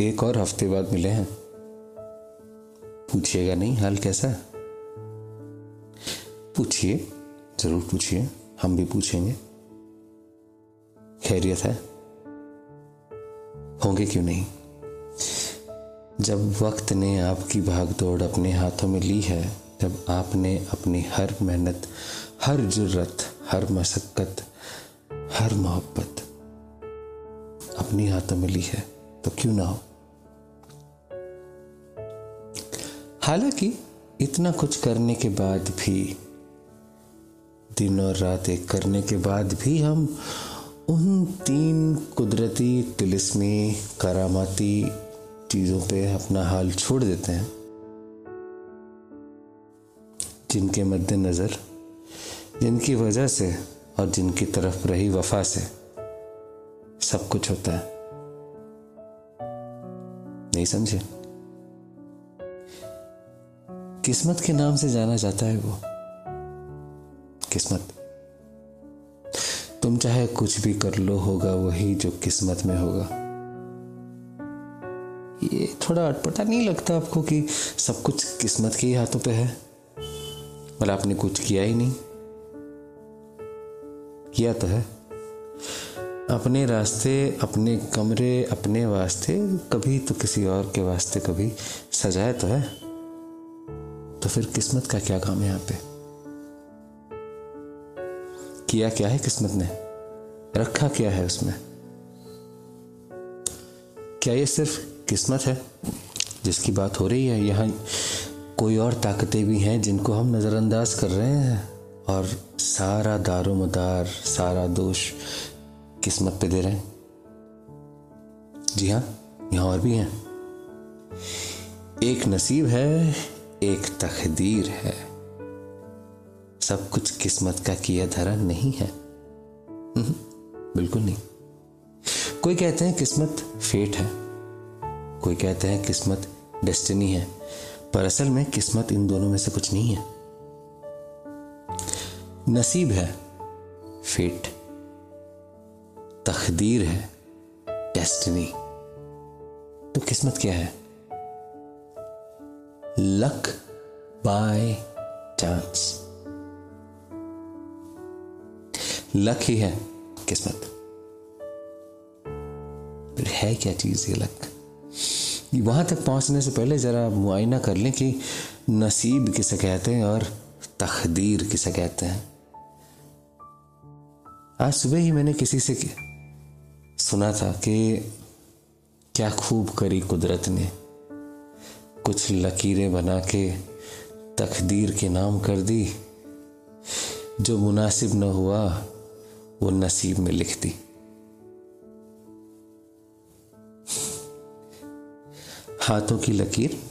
एक और हफ़्ते बाद मिले हैं। पूछिएगा नहीं, हाल कैसा है? पूछिए, ज़रूर पूछिए, हम भी पूछेंगे। खैरियत है? होंगे क्यों नहीं? जब वक्त ने आपकी भागदौड़ अपने हाथों में ली है जब आपने अपनी हर मेहनत, हर ज़रूरत, हर मशक्क़त, हर मोहब्बत अपनी हाथों में ली है। तो क्यों ना हो? हालाँकि इतना कुछ करने के बाद भी, दिन और रात एक करने के बाद भी हम उन तीन कुदरती तिलिस्मी, करामाती चीज़ों पे अपना हाल छोड़ देते हैं, जिनके मद्देनज़र, जिनकी वजह से और जिनकी तरफ़ रही वफा से सब कुछ होता है। नहीं समझे। किस्मत के नाम से जाना जाता है वो। किस्मत। तुम चाहे कुछ भी कर लो, होगा वही जो किस्मत में होगा। ये थोड़ा अटपटा नहीं लगता आपको कि सब कुछ किस्मत के ही हाथों पे है? मतलब आपने कुछ किया ही नहीं। किया तो है। अपने रास्ते, अपने कमरे, अपने वास्ते, कभी तो किसी और के वास्ते कभी सजाए तो है? तो फिर किस्मत का क्या काम है यहाँ पे? किया क्या है किस्मत ने? रखा क्या है उसमें? क्या ये सिर्फ़ किस्मत है जिसकी बात हो रही है? यहाँ कोई और ताकतें भी हैं जिनको हम नज़रअंदाज कर रहे हैं। और सारा दारो मदार सारा दोष किस्मत पे दे रहे हैं। जी हाँ यहाँ और भी हैं। एक नसीब है एक तकदीर है। सब कुछ किस्मत का किया धरा नहीं है। हम्म, बिल्कुल नहीं। कोई कहते हैं किस्मत फेट है। कोई कहते हैं किस्मत डेस्टिनी है। पर असल में किस्मत इन दोनों में से कुछ नहीं है। नसीब है फेट तकदीर है डेस्टिनी तो किस्मत क्या है? लक बाय चांस लक ही है, किस्मत। फिर है क्या चीज़ ये लक वहाँ तक पहुँचने से पहले जरा मुआयना कर लें कि नसीब किसे कहते हैं और तकदीर किसे कहते हैं। आज सुबह ही मैंने किसी से सुना था कि क्या खूब करी कुदरत ने। कुछ लकीरें बना के तकदीर के नाम कर दी। जो मुनासिब न हुआ, वो नसीब में लिख दी। हाथों की लकीर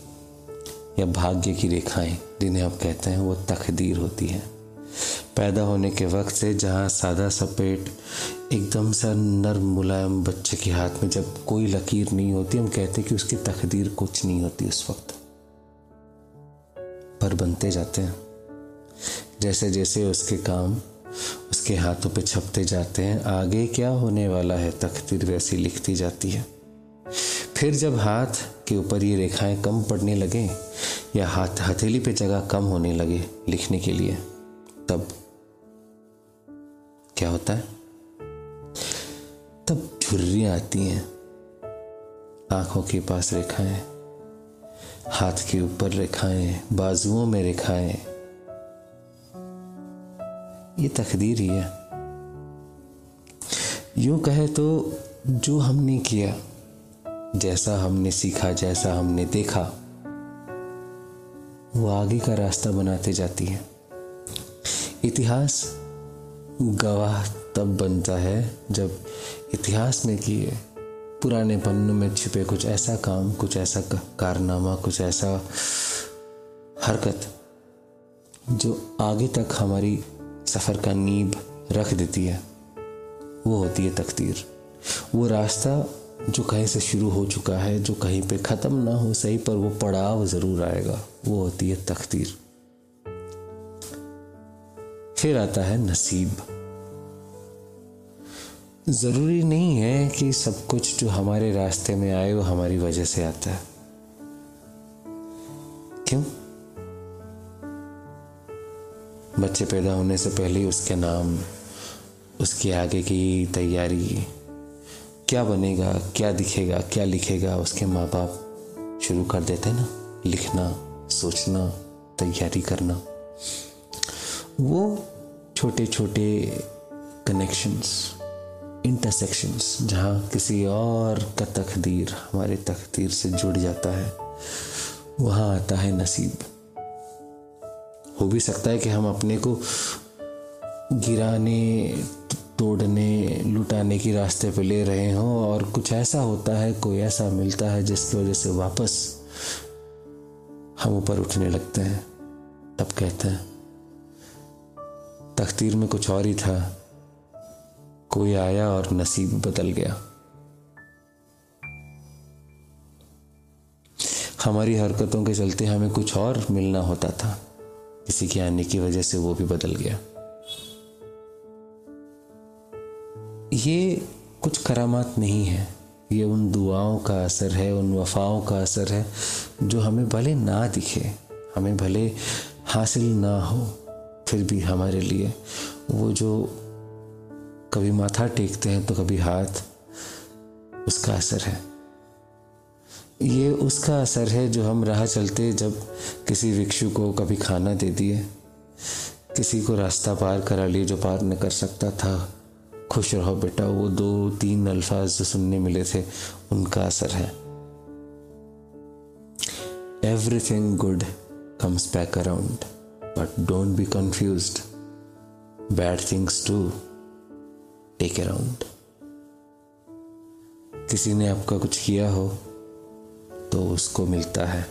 या भाग्य की रेखाएँ, जिन्हें आप कहते हैं, वो तकदीर होती है। पैदा होने के वक्त से जहाँ सादा सपेट एकदम सा नर्म मुलायम बच्चे के हाथ में जब कोई लकीर नहीं होती, हम कहते हैं कि उसकी तकदीर कुछ नहीं होती उस वक्त। पर बनते जाते हैं। जैसे जैसे उसके काम उसके हाथों पे छपते जाते हैं, आगे क्या होने वाला है तकदीर वैसी लिखती जाती है। फिर जब हाथ के ऊपर ये रेखाएँ कम पड़ने लगे या हाथ हथेली पे जगह कम होने लगे लिखने के लिए, तब क्या होता है? झुर्रियाँ आती हैं। आँखों के पास रेखाएँ, हाथ के ऊपर रेखाएँ, बाजुओं में रेखाएँ। ये तकदीर ही है। यूँ कहे तो जो हमने किया, जैसा हमने सीखा, जैसा हमने देखा, वो आगे का रास्ता बनाते जाती है। इतिहास गवाह तब बनता है जब इतिहास में किए पुराने पन्नों में छिपे कुछ ऐसा काम, कुछ ऐसा कारनामा, कुछ ऐसा हरकत जो आगे तक हमारी सफ़र का नींब रख देती है, वो होती है तकदीर। वो रास्ता जो कहीं से शुरू हो चुका है, जो कहीं पे ख़त्म ना हो सही पर वो पड़ाव ज़रूर आएगा, वो होती है तकदीर। फिर आता है नसीब। ज़रूरी नहीं है कि सब कुछ जो हमारे रास्ते में आए वो हमारी वजह से आता है। क्यों? बच्चे पैदा होने से पहले उसके नाम, उसके आगे की तैयारी, क्या बनेगा, क्या दिखेगा, क्या लिखेगा, उसके माँ बाप शुरू कर देते ना? लिखना, सोचना, तैयारी करना। वो छोटे छोटे कनेक्शंस इंटरसेक्शंस जहाँ किसी और का तकदीर हमारे तकदीर से जुड़ जाता है, वहाँ आता है नसीब। हो भी सकता है कि हम अपने को गिराने, तोड़ने, लुटाने की रास्ते पे ले रहे हों और कुछ ऐसा होता है, कोई ऐसा मिलता है जिसकी वजह से वापस हम ऊपर उठने लगते हैं। तब कहते हैं, तकदीर में कुछ और ही था। कोई आया और नसीब बदल गया। हमारी हरकतों के चलते हमें कुछ और मिलना होता था। किसी के आने की वजह से वो भी बदल गया। ये कुछ करामात नहीं है। ये उन दुआओं का असर है, उन वफाओं का असर है, जो हमें भले ना दिखे, हमें भले हासिल ना हो, फिर भी हमारे लिए वो जो कभी माथा टेकते हैं तो कभी हाथ, उसका असर है। ये उसका असर है जो हम राह चलते जब किसी भिक्षु को कभी खाना दे दिए, किसी को रास्ता पार करा लिए जो पार न कर सकता था। खुश रहो बेटा, वो दो, तीन अल्फाज जो सुनने मिले थे, उनका असर है। Everything good comes back around but don't be confuse bad things to take around किसी ने आपका कुछ किया हो तो उसको मिलता है।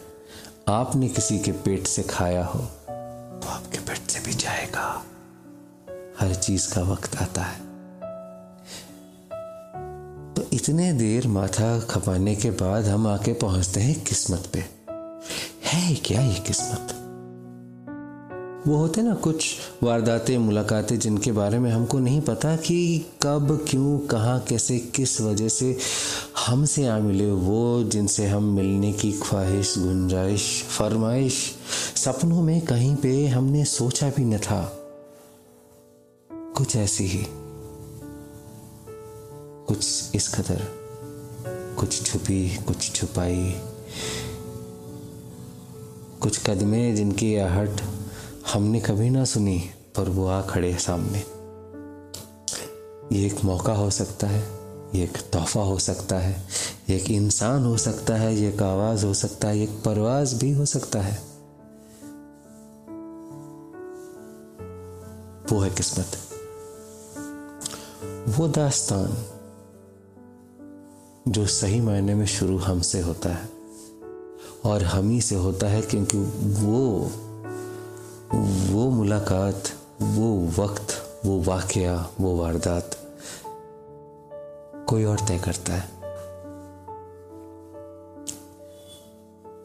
आपने किसी के पेट से खाया हो तो आपके पेट से भी जाएगा। हर चीज़ का वक्त आता है। तो इतने देर माथा खपाने के बाद हम आके पहुँचते हैं किस्मत पे। है क्या ये किस्मत? वो होते ना कुछ वारदातें, मुलाकातें जिनके बारे में हमको नहीं पता कि कब, क्यों, कहाँ, कैसे, किस वजह से हमसे आ मिले वो जिनसे हम मिलने की ख्वाहिश, गुंजाइश, फरमाइश, सपनों में कहीं पे हमने सोचा भी न था। कुछ ऐसी ही। कुछ इस कदर। कुछ छुपी, कुछ छुपाई। कुछ कदमे जिनकी आहट हमने कभी ना सुनी, पर वो आ खड़े सामने। ये एक मौका हो सकता है, ये एक तोहफा हो सकता है, ये एक इंसान हो सकता है, ये एक आवाज़ हो सकता है एक परवाज भी हो सकता है। वो है किस्मत। वो दास्तान, जो सही मायने में शुरू हमसे होता है, और हम ही से होता है, क्योंकि वो वो मुलाकात, वो वक्त, वो वाकया, वो वारदात कोई और तय करता है।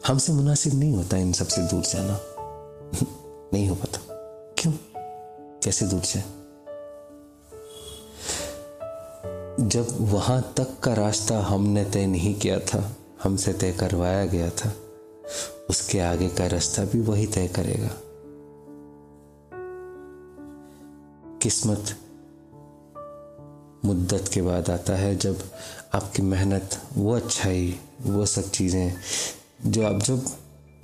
हमसे मुनासिब नहीं होता इन सबसे दूर जाना। नहीं हो पाता। क्यों? कैसे दूर जाए? जब वहाँ तक का रास्ता हमने तय नहीं किया था, हमसे तय करवाया गया था, उसके आगे का रास्ता भी वही तय करेगा। किस्मत मुद्दत के बाद आता है जब आपकी मेहनत, वो अच्छाई, वो सब चीज़ें जो आप जब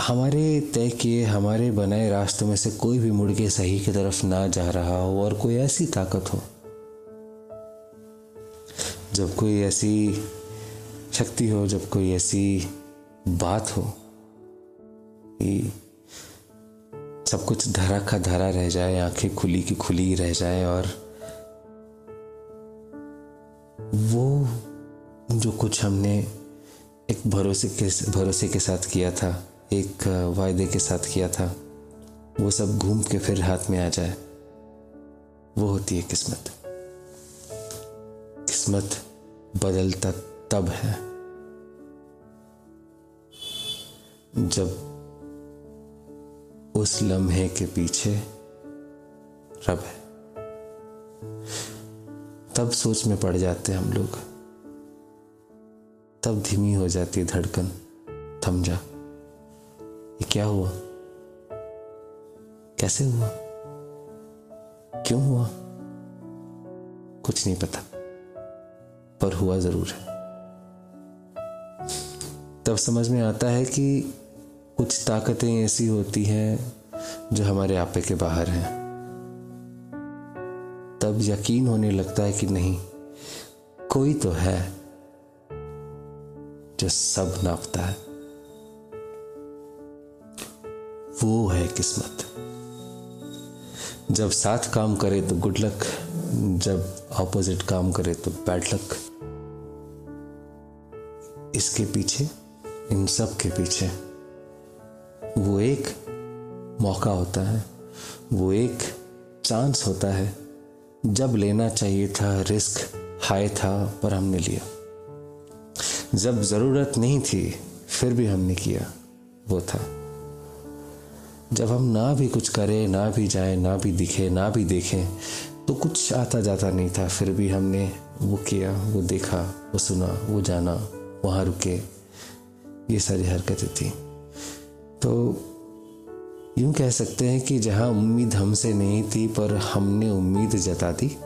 हमारे तय किए, हमारे बनाए रास्तों में से कोई भी मुड़ के सही की तरफ़ ना जा रहा हो और कोई ऐसी ताकत हो, जब कोई ऐसी शक्ति हो, जब कोई ऐसी बात हो कि सब कुछ धरा का धरा रह जाए, आँखें खुली की खुली रह जाए और वो जो कुछ हमने एक भरोसे के भरोसे के साथ किया था, एक वायदे के साथ किया था, वो सब घूम के फिर हाथ में आ जाए, वो होती है किस्मत। किस्मत बदलता तब है जब उस लम्हे के पीछे रब है। तब सोच में पड़ जाते हम लोग। तब धीमी हो जाती धड़कन थम जा ये क्या हुआ? कैसे हुआ? क्यों हुआ? कुछ नहीं पता, पर हुआ ज़रूर है। तब समझ में आता है कि कुछ ताकतें ऐसी होती हैं जो हमारे आपे के बाहर हैं। तब यकीन होने लगता है कि नहीं, कोई तो है जो सब नापता है। वो है किस्मत। जब साथ काम करे तो गुड लक जब ऑपोजिट काम करे तो बैड लक इसके पीछे, इन सब के पीछे वो एक मौका होता है, वो एक चांस होता है। जब लेना चाहिए था रिस्क हाई था, पर हमने लिया। जब ज़रूरत नहीं थी, फिर भी हमने किया, वो था। जब हम ना भी कुछ करें, ना भी जाए, ना भी दिखे, ना भी देखें तो कुछ आता जाता नहीं था। फिर भी हमने वो किया, वो देखा, वो सुना, वो जाना, वहाँ रुके। ये सारी हरकतें थी। तो यूँ कह सकते हैं कि जहाँ उम्मीद हमसे नहीं थी, पर हमने उम्मीद जता दी।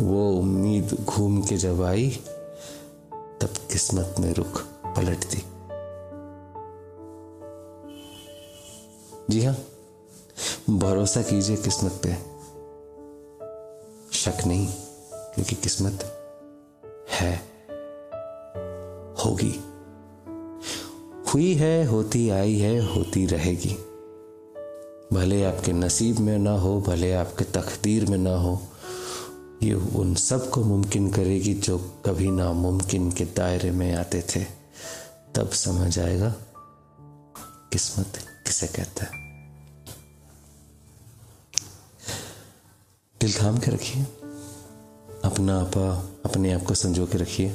वो उम्मीद घूम के जब आई, तब किस्मत में रुख पलट दी। जी हाँ भरोसा कीजिए किस्मत पे। शक नहीं, क्योंकि किस्मत है, होगी। हुई है, होती आई है, होती रहेगी। भले आपके नसीब में ना हो, भले आपके तकदीर में ना हो, ये उन सबको मुमकिन करेगी जो कभी नामुमकिन के दायरे में आते थे। तब समझ आएगा किस्मत किसे कहता है। दिल थाम के रखिए। अपना आपा, अपने आप को संजो के रखिए।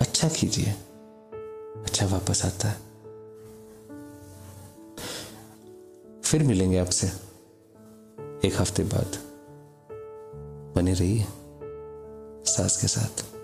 अच्छा कीजिए। अच्छा वापस आता है। फिर मिलेंगे आपसे, एक हफ़्ते बाद। बने रहिए सास के साथ।